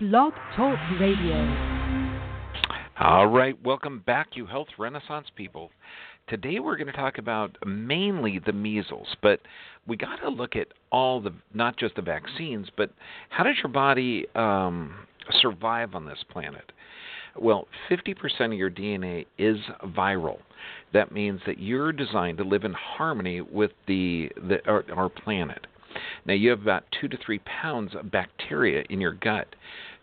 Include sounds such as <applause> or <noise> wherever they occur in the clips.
Blog Talk Radio. All right, welcome back, you health renaissance people. Today we're going to talk about mainly the measles, but we got to look at all the not just the vaccines, but how does your body um, survive on this planet? Well, 50% of your DNA is viral. That means that you're designed to live in harmony with the, the our, our planet. Now, you have about two to three pounds of bacteria in your gut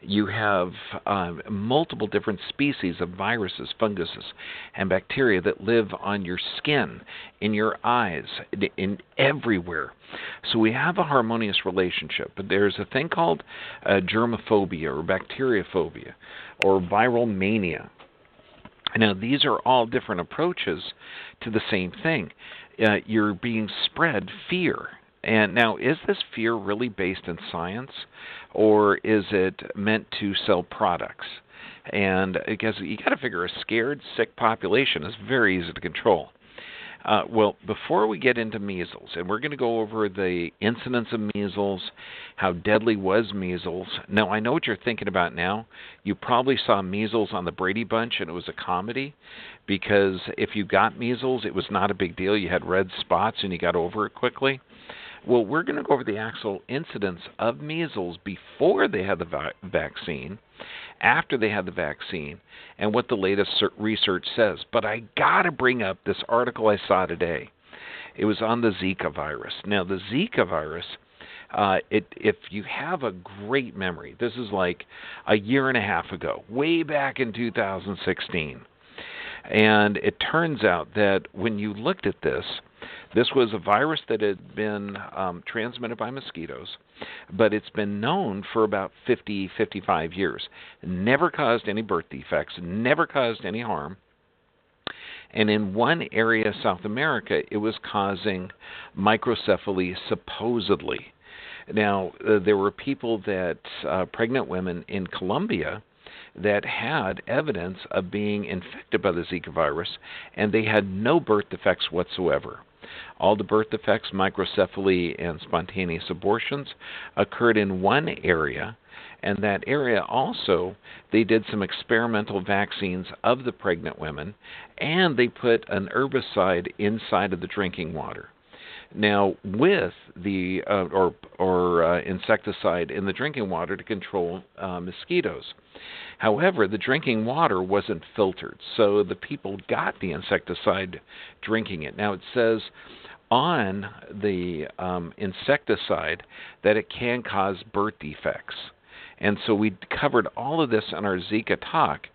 you have uh, multiple different species of viruses, funguses, and bacteria that live on your skin, in your eyes, in, in everywhere. So we have a harmonious relationship. But there's a thing called uh, germophobia or bacteriophobia or viral mania. Now, these are all different approaches to the same thing. Uh, you're being spread fear and now, is this fear really based in science, or is it meant to sell products? And because you got to figure a scared, sick population is very easy to control. Uh, well, before we get into measles, and we're going to go over the incidence of measles, how deadly was measles. Now, I know what you're thinking about now. You probably saw measles on the Brady Bunch, and it was a comedy because if you got measles, it was not a big deal. You had red spots and you got over it quickly. Well, we're going to go over the actual incidence of measles before they had the va- vaccine, after they had the vaccine, and what the latest research says. But I got to bring up this article I saw today. It was on the Zika virus. Now, the Zika virus. Uh, it, if you have a great memory, this is like a year and a half ago, way back in 2016. And it turns out that when you looked at this, this was a virus that had been um, transmitted by mosquitoes, but it's been known for about 50, 55 years. Never caused any birth defects, never caused any harm. And in one area of South America, it was causing microcephaly supposedly. Now, uh, there were people that, uh, pregnant women in Colombia, that had evidence of being infected by the Zika virus, and they had no birth defects whatsoever. All the birth defects, microcephaly, and spontaneous abortions occurred in one area, and that area also they did some experimental vaccines of the pregnant women, and they put an herbicide inside of the drinking water. Now, with the uh, or or uh, insecticide in the drinking water to control uh, mosquitoes. However, the drinking water wasn't filtered, so the people got the insecticide drinking it. Now it says on the um, insecticide that it can cause birth defects. And so we covered all of this in our Zika talk.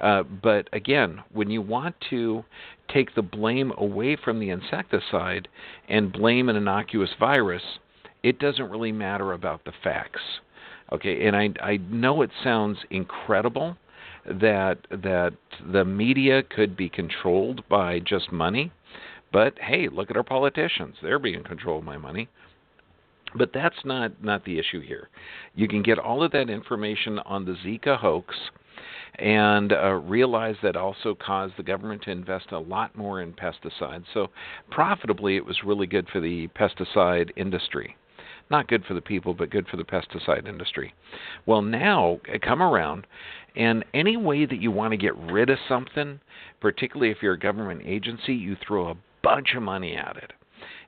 Uh, but again, when you want to take the blame away from the insecticide and blame an innocuous virus, it doesn't really matter about the facts. Okay, and I I know it sounds incredible that that the media could be controlled by just money, but hey, look at our politicians. They're being controlled by money. But that's not not the issue here. You can get all of that information on the Zika hoax and uh, realize that also caused the government to invest a lot more in pesticides. So profitably, it was really good for the pesticide industry. Not good for the people, but good for the pesticide industry. Well, now uh, come around, and any way that you want to get rid of something, particularly if you're a government agency, you throw a bunch of money at it.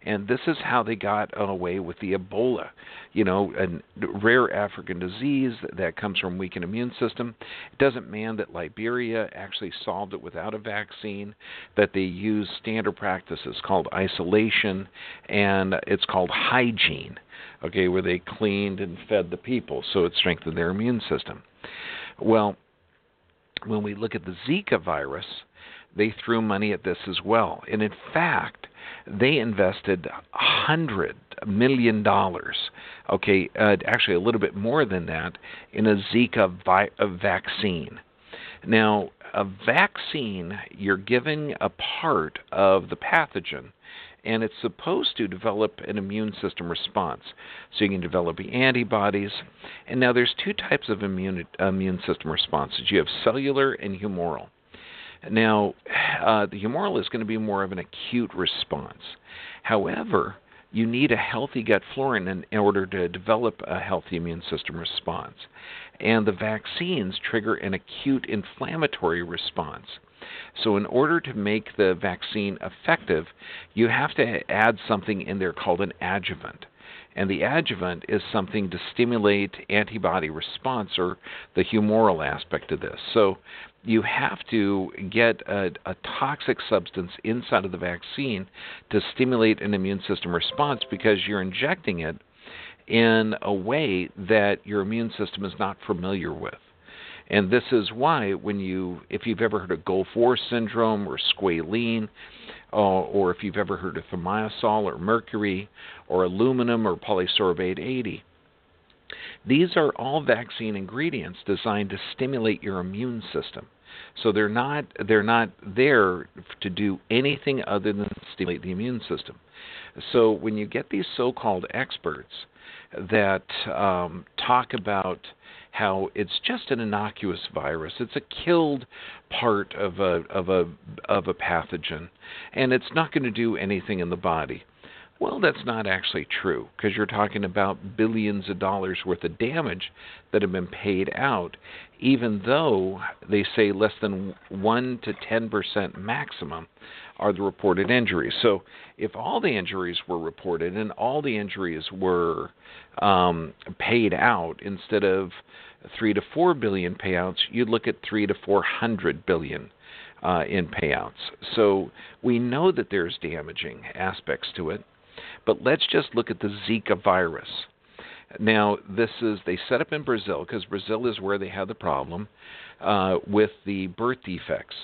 And this is how they got away with the Ebola, you know, a rare African disease that comes from weakened immune system. It doesn't mean that Liberia actually solved it without a vaccine, that they used standard practices called isolation and it's called hygiene, okay, where they cleaned and fed the people so it strengthened their immune system. Well, when we look at the Zika virus, they threw money at this as well. And in fact, they invested hundred million dollars, okay, uh, actually a little bit more than that, in a Zika vi- a vaccine. Now, a vaccine, you're giving a part of the pathogen, and it's supposed to develop an immune system response. So you can develop antibodies. And now there's two types of immune immune system responses. You have cellular and humoral. Now, uh, the humoral is going to be more of an acute response. However, you need a healthy gut flora in, in order to develop a healthy immune system response. And the vaccines trigger an acute inflammatory response. So, in order to make the vaccine effective, you have to add something in there called an adjuvant. And the adjuvant is something to stimulate antibody response or the humoral aspect of this. So, you have to get a, a, toxic substance inside of the vaccine to stimulate an immune system response because you're injecting it in a way that your immune system is not familiar with. And this is why, when you, if you've ever heard of Gulf War syndrome or squalene, uh, or if you've ever heard of thimerosal or mercury or aluminum or polysorbate 80, these are all vaccine ingredients designed to stimulate your immune system. So they're not they're not there to do anything other than stimulate the immune system. So when you get these so-called experts that um, talk about how it's just an innocuous virus. It's a killed part of a of a of a pathogen, and it's not going to do anything in the body. Well, that's not actually true because you're talking about billions of dollars worth of damage that have been paid out, even though they say less than 1 to 10% maximum are the reported injuries. So, if all the injuries were reported and all the injuries were um, paid out instead of 3 to 4 billion payouts, you'd look at 3 to 400 billion. Uh, in payouts. So we know that there's damaging aspects to it. But let's just look at the Zika virus. Now, this is they set up in Brazil because Brazil is where they had the problem uh, with the birth defects.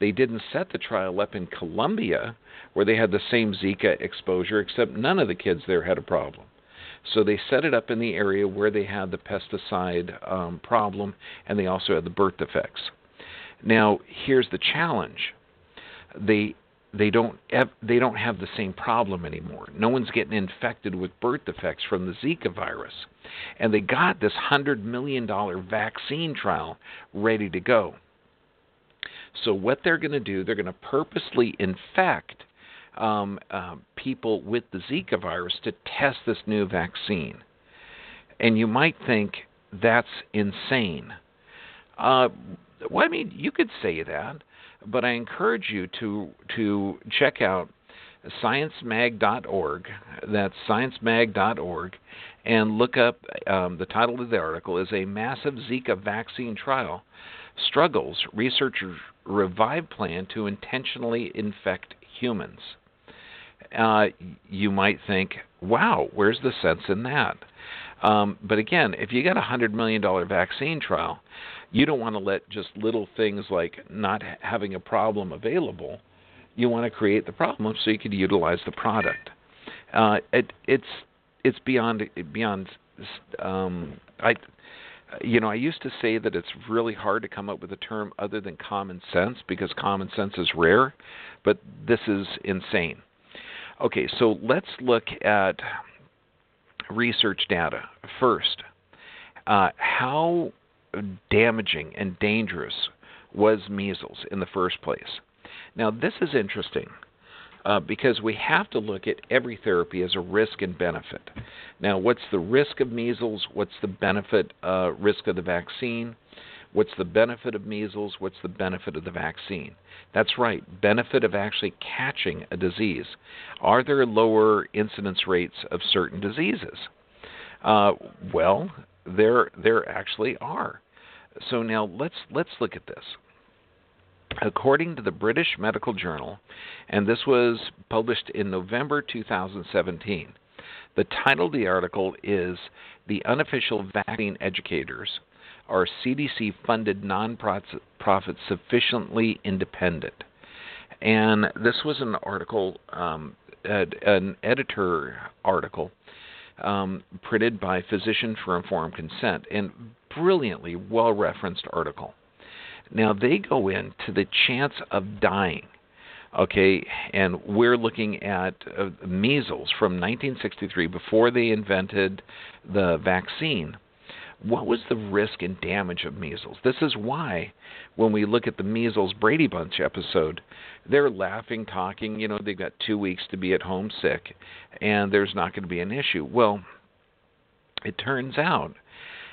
They didn't set the trial up in Colombia where they had the same Zika exposure, except none of the kids there had a problem. So they set it up in the area where they had the pesticide um, problem and they also had the birth defects. Now, here's the challenge. They they don't have, they don't have the same problem anymore. No one's getting infected with birth defects from the Zika virus, and they got this hundred million dollar vaccine trial ready to go. So what they're going to do, they're going to purposely infect um, uh, people with the Zika virus to test this new vaccine. And you might think that's insane. Uh, well, I mean, you could say that but I encourage you to to check out sciencemag.org. That's sciencemag.org, and look up um, the title of the article is a massive Zika vaccine trial struggles researchers revive plan to intentionally infect humans. Uh, you might think, wow, where's the sense in that? Um, but again, if you got a hundred million dollar vaccine trial, you don't want to let just little things like not having a problem available. You want to create the problem so you can utilize the product. Uh, it, it's it's beyond beyond. Um, I you know I used to say that it's really hard to come up with a term other than common sense because common sense is rare, but this is insane. Okay, so let's look at research data first. Uh, how damaging and dangerous was measles in the first place. Now, this is interesting uh, because we have to look at every therapy as a risk and benefit. Now, what's the risk of measles? What's the benefit uh, risk of the vaccine? What's the benefit of measles? What's the benefit of the vaccine? That's right, benefit of actually catching a disease. Are there lower incidence rates of certain diseases? Uh, well, there there actually are. So now let's let's look at this. According to the British Medical Journal, and this was published in November 2017, the title of the article is The Unofficial Vaccine Educators Are CDC Funded Nonprofits Sufficiently Independent? And this was an article, um, an editor article um, printed by Physician for Informed Consent, and brilliantly well referenced article. Now they go into the chance of dying. Okay, and we're looking at uh, measles from 1963 before they invented the vaccine. what was the risk and damage of measles? This is why, when we look at the measles Brady Bunch episode, they're laughing, talking. You know, they've got two weeks to be at home sick, and there's not going to be an issue. Well, it turns out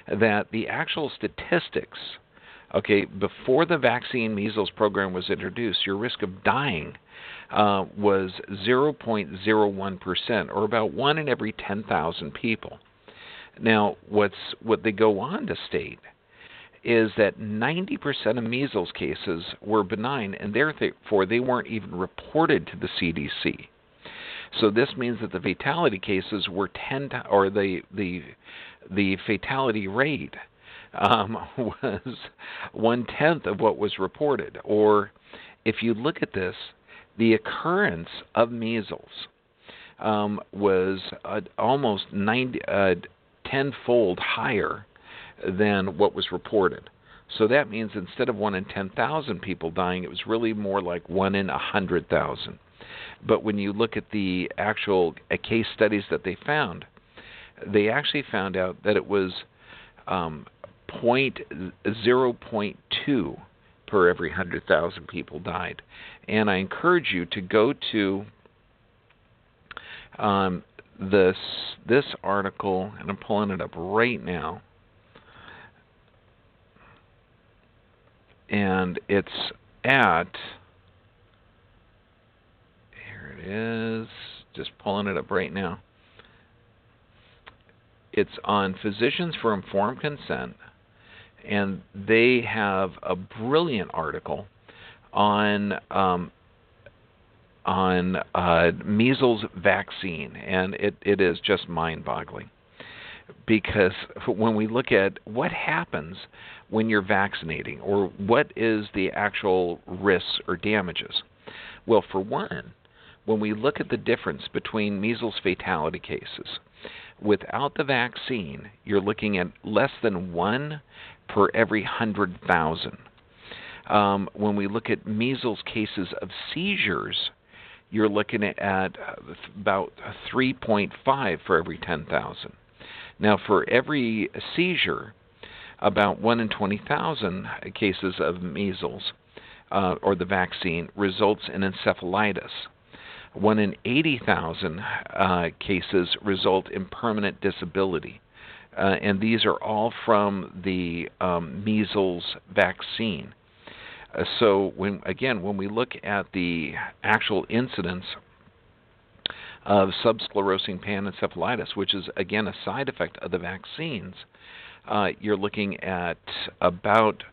that the actual statistics, okay, before the vaccine measles program was introduced, your risk of dying uh, was 0.01%, or about one in every 10,000 people. Now, what's what they go on to state is that 90% of measles cases were benign, and therefore they weren't even reported to the CDC. So this means that the fatality cases were 10 to, or the the the fatality rate um, <laughs> was one tenth of what was reported. Or if you look at this, the occurrence of measles um, was uh, almost 90, uh, tenfold higher than what was reported. So that means instead of one in 10,000 people dying, it was really more like one in 100,000. But when you look at the actual uh, case studies that they found, they actually found out that it was um, point zero point two per every 100,000 people died. And I encourage you to go to um, this this article, and I'm pulling it up right now, and it's at here it is, just pulling it up right now. It's on Physicians for Informed Consent, and they have a brilliant article on um, on uh, measles vaccine, and it, it is just mind boggling. Because when we look at what happens when you're vaccinating, or what is the actual risks or damages, well, for one, when we look at the difference between measles fatality cases, without the vaccine, you're looking at less than one per every 100,000. Um, when we look at measles cases of seizures, you're looking at about 3.5 for every 10,000. Now, for every seizure, about 1 in 20,000 cases of measles uh, or the vaccine results in encephalitis. 1 in 80,000 uh, cases result in permanent disability. Uh, and these are all from the um, measles vaccine. Uh, so when again, when we look at the actual incidence of subsclerosing panencephalitis, which is again a side effect of the vaccines, uh, you're looking at about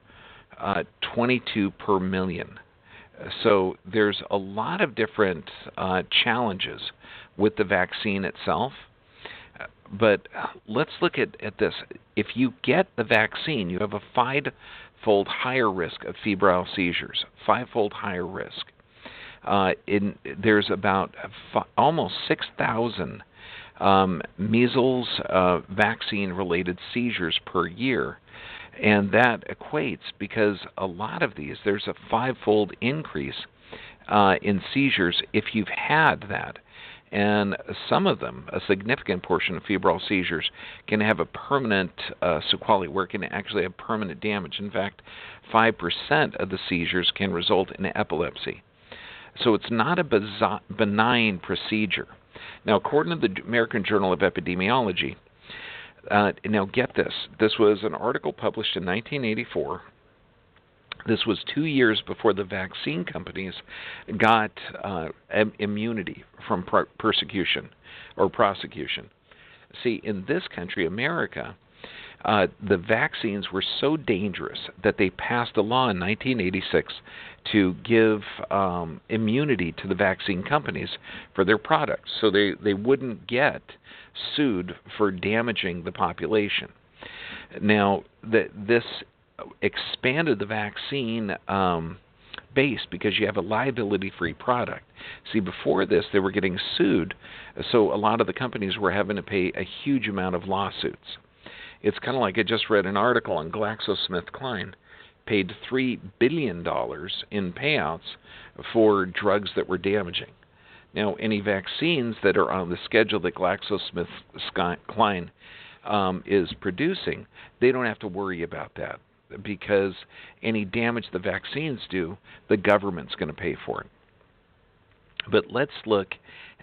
uh, 22 per million. So there's a lot of different uh, challenges with the vaccine itself. But let's look at, at this. If you get the vaccine, you have a five fold higher risk of febrile seizures, five-fold higher risk. Uh, in, there's about almost 6,000 um, measles uh, vaccine related seizures per year. And that equates because a lot of these, there's a five fold increase uh, in seizures if you've had that and some of them, a significant portion of febrile seizures, can have a permanent uh, sequelae where it can actually have permanent damage. In fact, 5% of the seizures can result in epilepsy. So it's not a benign procedure. Now, according to the American Journal of Epidemiology, uh, now get this this was an article published in 1984 this was two years before the vaccine companies got uh, immunity from persecution or prosecution. See, in this country, America, uh, the vaccines were so dangerous that they passed a law in 1986 to give um, immunity to the vaccine companies for their products, so they they wouldn't get sued for damaging the population. Now, the, this expanded the vaccine um, base because you have a liability free product. See, before this, they were getting sued, so a lot of the companies were having to pay a huge amount of lawsuits. It's kind of like I just read an article on GlaxoSmithKline paid $3 billion in payouts for drugs that were damaging. Now, any vaccines that are on the schedule that GlaxoSmithKline um, is producing, they don't have to worry about that because any damage the vaccines do, the government's going to pay for it. But let's look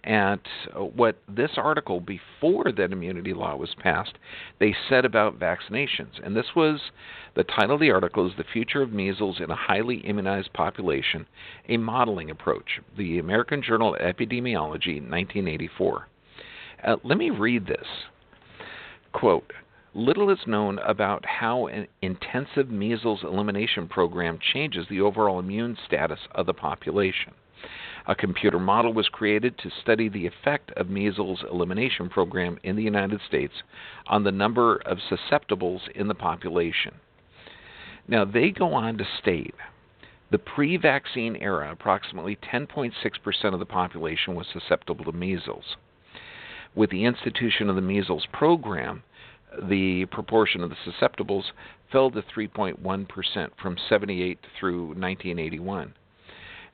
at what this article before that immunity law was passed they said about vaccinations. And this was the title of the article is the future of measles in a highly immunized population a modeling approach the american journal of epidemiology 1984 uh, let me read this. Quote Little is known about how an intensive measles elimination program changes the overall immune status of the population. A computer model was created to study the effect of measles elimination program in the United States on the number of susceptibles in the population. Now, they go on to state the pre vaccine era, approximately 10.6% of the population was susceptible to measles. With the institution of the measles program, the proportion of the susceptibles fell to 3.1% from 78 through 1981.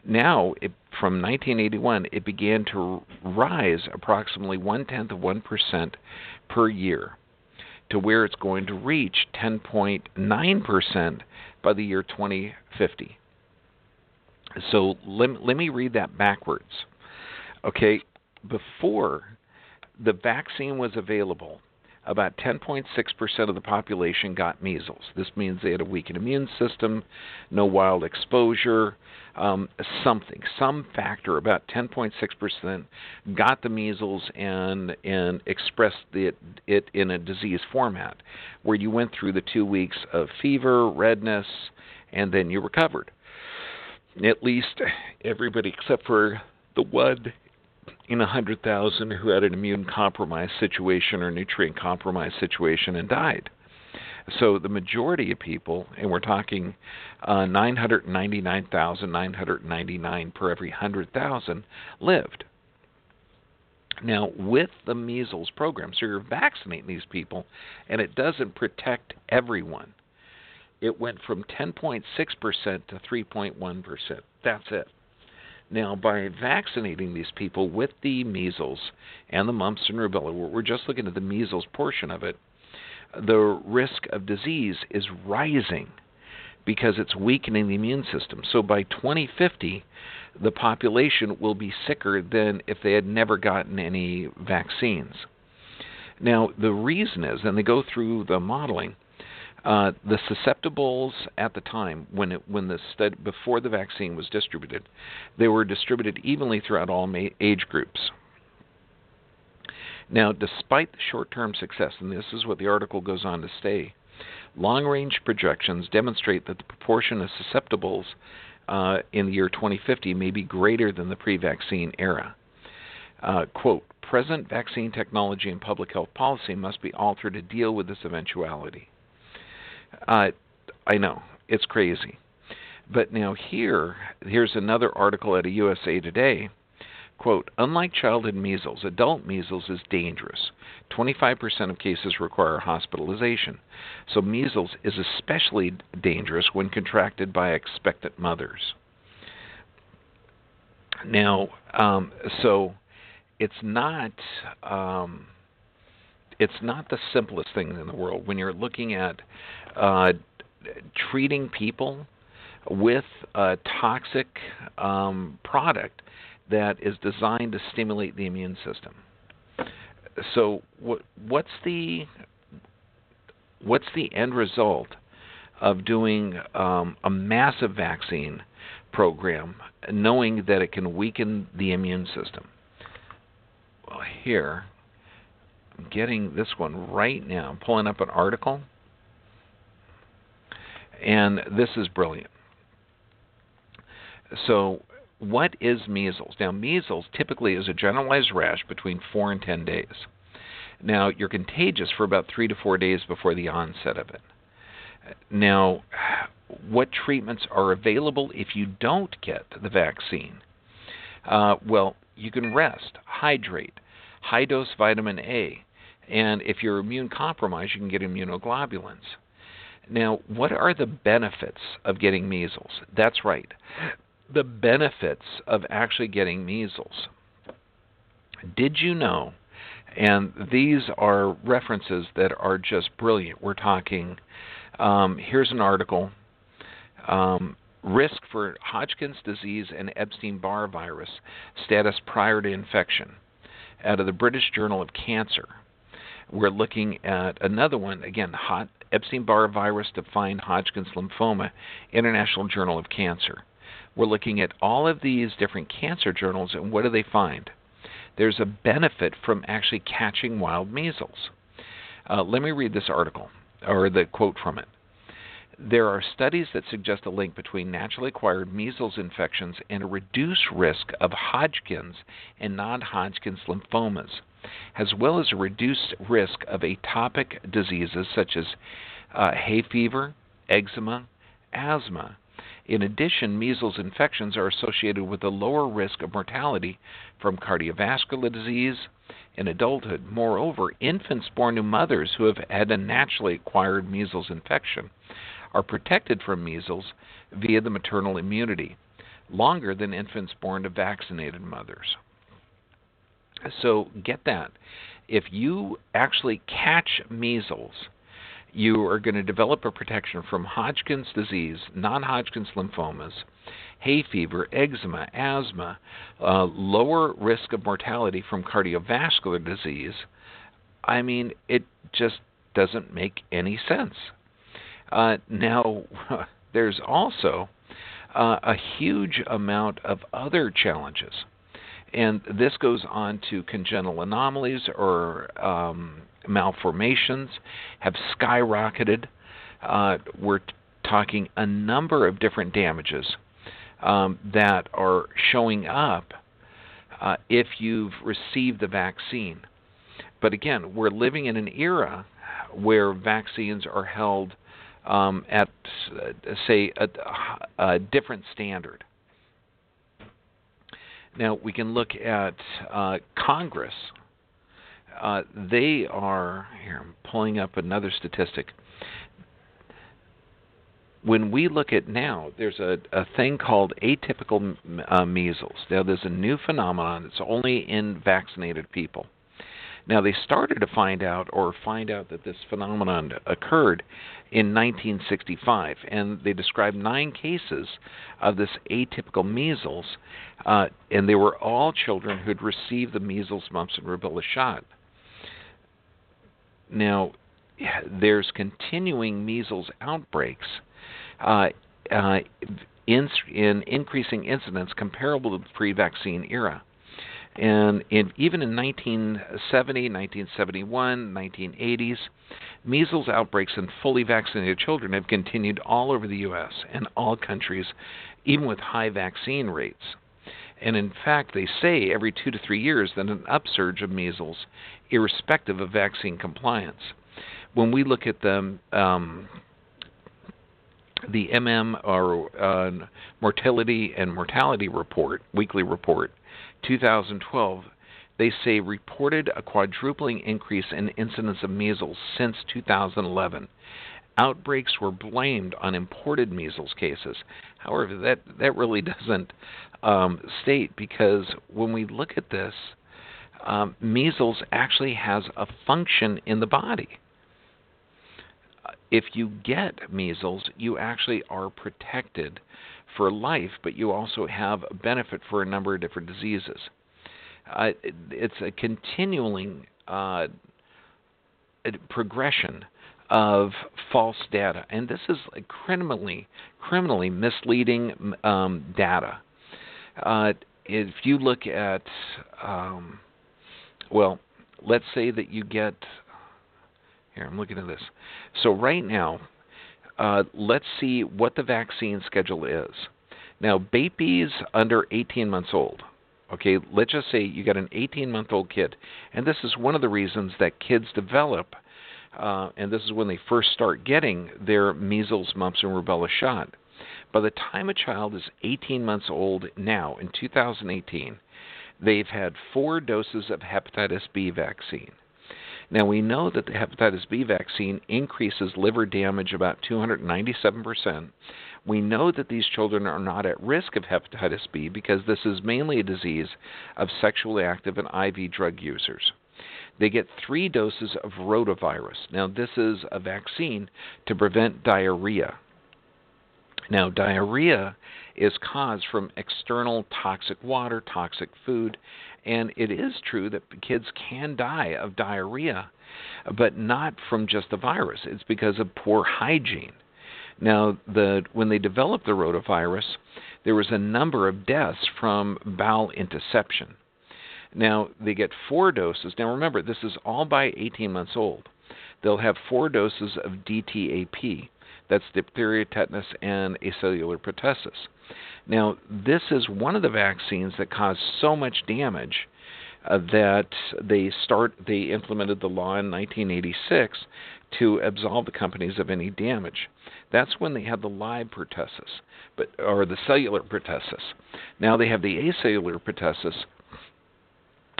Now, it, from 1981, it began to rise approximately one tenth of 1% per year to where it's going to reach 10.9% by the year 2050. So let, let me read that backwards. Okay, before the vaccine was available, about 10.6% of the population got measles. This means they had a weakened immune system, no wild exposure, um, something, some factor, about 10.6% got the measles and and expressed it, it in a disease format, where you went through the two weeks of fever, redness, and then you recovered. At least everybody except for the one in 100,000 who had an immune compromised situation or nutrient compromised situation and died. So the majority of people, and we're talking uh, 999,999 per every 100,000, lived. Now, with the measles program, so you're vaccinating these people, and it doesn't protect everyone. It went from 10.6% to 3.1%. That's it. Now, by vaccinating these people with the measles and the mumps and rubella, we're just looking at the measles portion of it, the risk of disease is rising because it's weakening the immune system. So by 2050, the population will be sicker than if they had never gotten any vaccines. Now, the reason is, and they go through the modeling, uh, the susceptibles at the time, when it, when the study, before the vaccine was distributed, they were distributed evenly throughout all ma- age groups. Now, despite the short-term success, and this is what the article goes on to say, long-range projections demonstrate that the proportion of susceptibles uh, in the year 2050 may be greater than the pre-vaccine era. Uh, quote, present vaccine technology and public health policy must be altered to deal with this eventuality. Uh, I know it's crazy, but now here, here's another article at a USA Today. Quote, unlike childhood measles, adult measles is dangerous. 25% of cases require hospitalization. So measles is especially dangerous when contracted by expectant mothers. Now, um, so it's not um, it's not the simplest thing in the world when you're looking at uh, treating people with a toxic um, product that is designed to stimulate the immune system. So, what, what's the what's the end result of doing um, a massive vaccine program, knowing that it can weaken the immune system? Well, here, getting this one right now. I'm pulling up an article and this is brilliant. So, what is measles? Now, measles typically is a generalized rash between 4 and 10 days. Now, you're contagious for about 3 to 4 days before the onset of it. Now, what treatments are available if you don't get the vaccine? Uh, well, you can rest, hydrate, high dose vitamin A, and if you're immune compromised, you can get immunoglobulins. Now, what are the benefits of getting measles? That's right. The benefits of actually getting measles. Did you know And these are references that are just brilliant. We're talking, um, here's an article um, Risk for Hodgkin's disease and Epstein Barr virus status prior to infection out of the British Journal of Cancer. We're looking at another one, again, hot Epstein Barr virus defined Hodgkin's lymphoma, International Journal of Cancer. We're looking at all of these different cancer journals, and what do they find? There's a benefit from actually catching wild measles. Uh, let me read this article, or the quote from it. There are studies that suggest a link between naturally acquired measles infections and a reduced risk of Hodgkin's and non Hodgkin's lymphomas, as well as a reduced risk of atopic diseases such as uh, hay fever, eczema, asthma. In addition, measles infections are associated with a lower risk of mortality from cardiovascular disease in adulthood. Moreover, infants born to mothers who have had a naturally acquired measles infection are protected from measles via the maternal immunity, longer than infants born to vaccinated mothers. So get that. If you actually catch measles, you are going to develop a protection from Hodgkin's disease, non Hodgkin's lymphomas, hay fever, eczema, asthma, uh, lower risk of mortality from cardiovascular disease. I mean, it just doesn't make any sense. Uh, now, <laughs> there's also uh, a huge amount of other challenges. And this goes on to congenital anomalies or um, malformations have skyrocketed. Uh, we're t- talking a number of different damages um, that are showing up uh, if you've received the vaccine. But again, we're living in an era where vaccines are held um, at, uh, say, a, a, different standard. Now, we can look at uh, Congress. Uh, they are, here, I'm pulling up another statistic. When we look at now, there's a, a thing called atypical uh, measles. Now, there's a new phenomenon. It's only in vaccinated people. Now, they started to find out or find out that this phenomenon occurred in 1965, and they described nine cases of this atypical measles, uh, and they were all children who had received the measles, mumps, and rubella shot. Now, there's continuing measles outbreaks uh, uh, in, in increasing incidence comparable to the pre-vaccine era. And in, even in 1970, 1971, 1980s, measles outbreaks in fully vaccinated children have continued all over the U.S. and all countries, even with high vaccine rates. And in fact, they say every two to three years that an upsurge of measles, irrespective of vaccine compliance. When we look at the um, the MM or uh, mortality and mortality report, weekly report, 2012, they say reported a quadrupling increase in incidence of measles since 2011. Outbreaks were blamed on imported measles cases. However, that that really <laughs> doesn't um, state because when we look at this, um, measles actually has a function in the body. If you get measles, you actually are protected for life, but you also have a benefit for a number of different diseases. Uh, it's a continuing uh, progression of false data, and this is criminally criminally misleading um, data. Uh, if you look at, um, well, let's say that you get here. I'm looking at this. So right now, uh, let's see what the vaccine schedule is. Now, babies under 18 months old, okay, let's just say you got an 18 month old kid, and this is one of the reasons that kids develop, uh, and this is when they first start getting their measles, mumps, and rubella shot. By the time a child is 18 months old now, in 2018, they've had four doses of hepatitis B vaccine. Now, we know that the hepatitis B vaccine increases liver damage about 297%. We know that these children are not at risk of hepatitis B because this is mainly a disease of sexually active and IV drug users. they get three doses of rotavirus. Now, this is a vaccine to prevent diarrhea. Now, diarrhea is caused from external toxic water, toxic food, and it is true that kids can die of diarrhea, but not from just the virus. It's because of poor hygiene. Now, the when they developed the rotavirus, there was a number of deaths from bowel intussusception. Now, they get four doses. Now, remember, this is all by 18 months old. They'll have four doses of DTAP. That's diphtheria, tetanus, and acellular pertussis. Now, this is one of the vaccines that caused so much damage uh, that they start they implemented the law in 1986 to absolve the companies of any damage. That's when they had the live pertussis, but or the cellular pertussis. Now they have the acellular pertussis,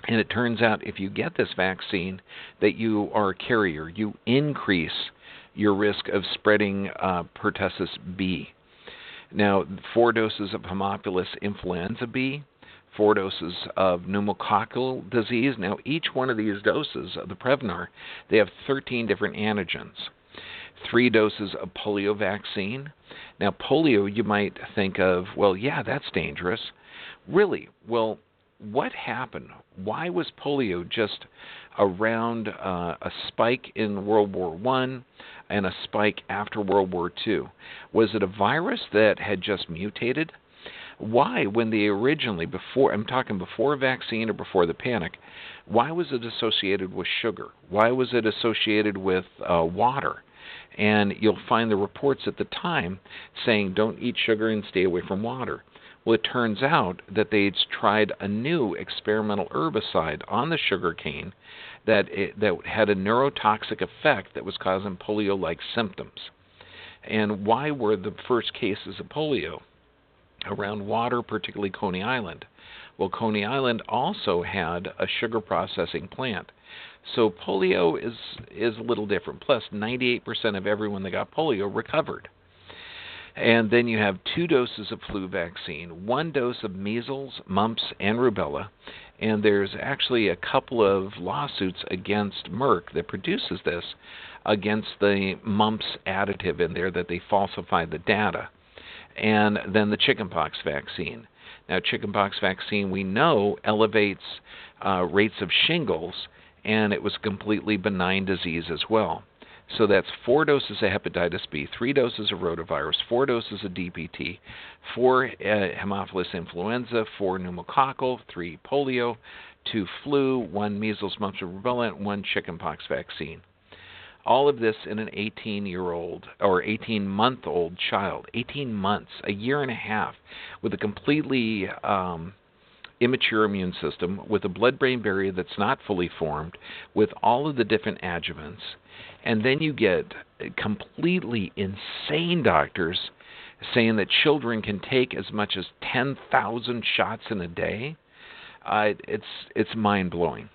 and it turns out if you get this vaccine that you are a carrier, you increase your risk of spreading uh, pertussis B. Now, four doses of Haemophilus influenza B, four doses of pneumococcal disease. Now, each one of these doses of the Prevnar, they have 13 different antigens. Three doses of polio vaccine. Now, polio, you might think of, well, yeah, that's dangerous. Really? Well, what happened? Why was polio just around uh, a spike in World War One and a spike after World War Two? Was it a virus that had just mutated? Why, when they originally, before I'm talking before a vaccine or before the panic, why was it associated with sugar? Why was it associated with uh, water? And you'll find the reports at the time saying don't eat sugar and stay away from water. Well, it turns out that they'd tried a new experimental herbicide on the sugar cane that it, that had a neurotoxic effect that was causing polio-like symptoms. And why were the first cases of polio around water, particularly Coney Island? Well, Coney Island also had a sugar processing plant. So polio is is a little different. Plus, 98% of everyone that got polio recovered. And then you have two doses of flu vaccine, one dose of measles, mumps, and rubella. And there's actually a couple of lawsuits against Merck that produces this against the mumps additive in there that they falsified the data. And then the chickenpox vaccine. Now, chickenpox vaccine we know elevates uh, rates of shingles, and it was a completely benign disease as well. So that's four doses of hepatitis B, three doses of rotavirus, four doses of DPT, four uh, Haemophilus influenza, four pneumococcal, three polio, two flu, one measles, mumps, and rubella, and one chickenpox vaccine. All of this in an 18 year old or 18 month old child, 18 months, a year and a half, with a completely um, immature immune system, with a blood brain barrier that's not fully formed, with all of the different adjuvants and then you get completely insane doctors saying that children can take as much as 10,000 shots in a day. Uh, it's it's mind blowing.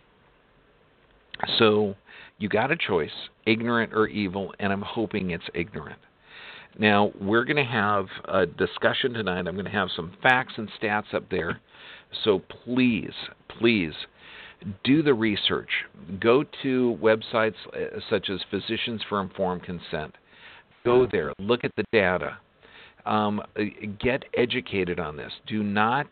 So you got a choice, ignorant or evil, and I'm hoping it's ignorant. Now, we're going to have a discussion tonight. I'm going to have some facts and stats up there. So please, please do the research. Go to websites uh, such as Physicians for Informed Consent. Go there, look at the data, um, uh, get educated on this. Do not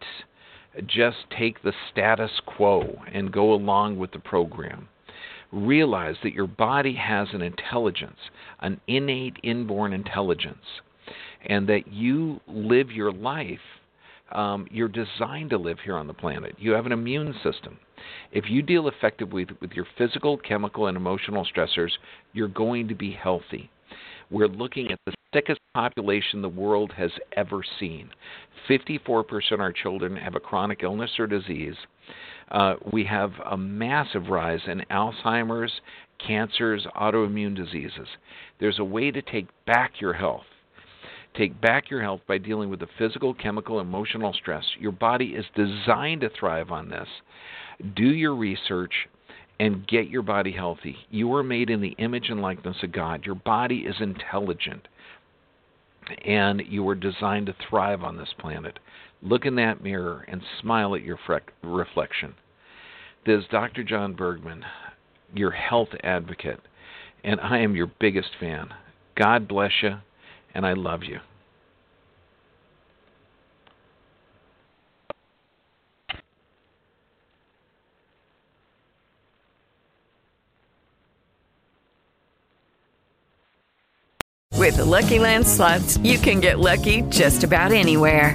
just take the status quo and go along with the program. Realize that your body has an intelligence, an innate inborn intelligence, and that you live your life. Um, you're designed to live here on the planet. You have an immune system. If you deal effectively with, with your physical, chemical, and emotional stressors, you're going to be healthy. We're looking at the sickest population the world has ever seen. 54% of our children have a chronic illness or disease. Uh, we have a massive rise in Alzheimer's, cancers, autoimmune diseases. There's a way to take back your health. Take back your health by dealing with the physical, chemical, emotional stress. Your body is designed to thrive on this. Do your research and get your body healthy. You were made in the image and likeness of God. Your body is intelligent, and you were designed to thrive on this planet. Look in that mirror and smile at your reflection. This is Dr. John Bergman. your health advocate, and I am your biggest fan. God bless you, and I love you. With the Lucky Land slots, you can get lucky just about anywhere.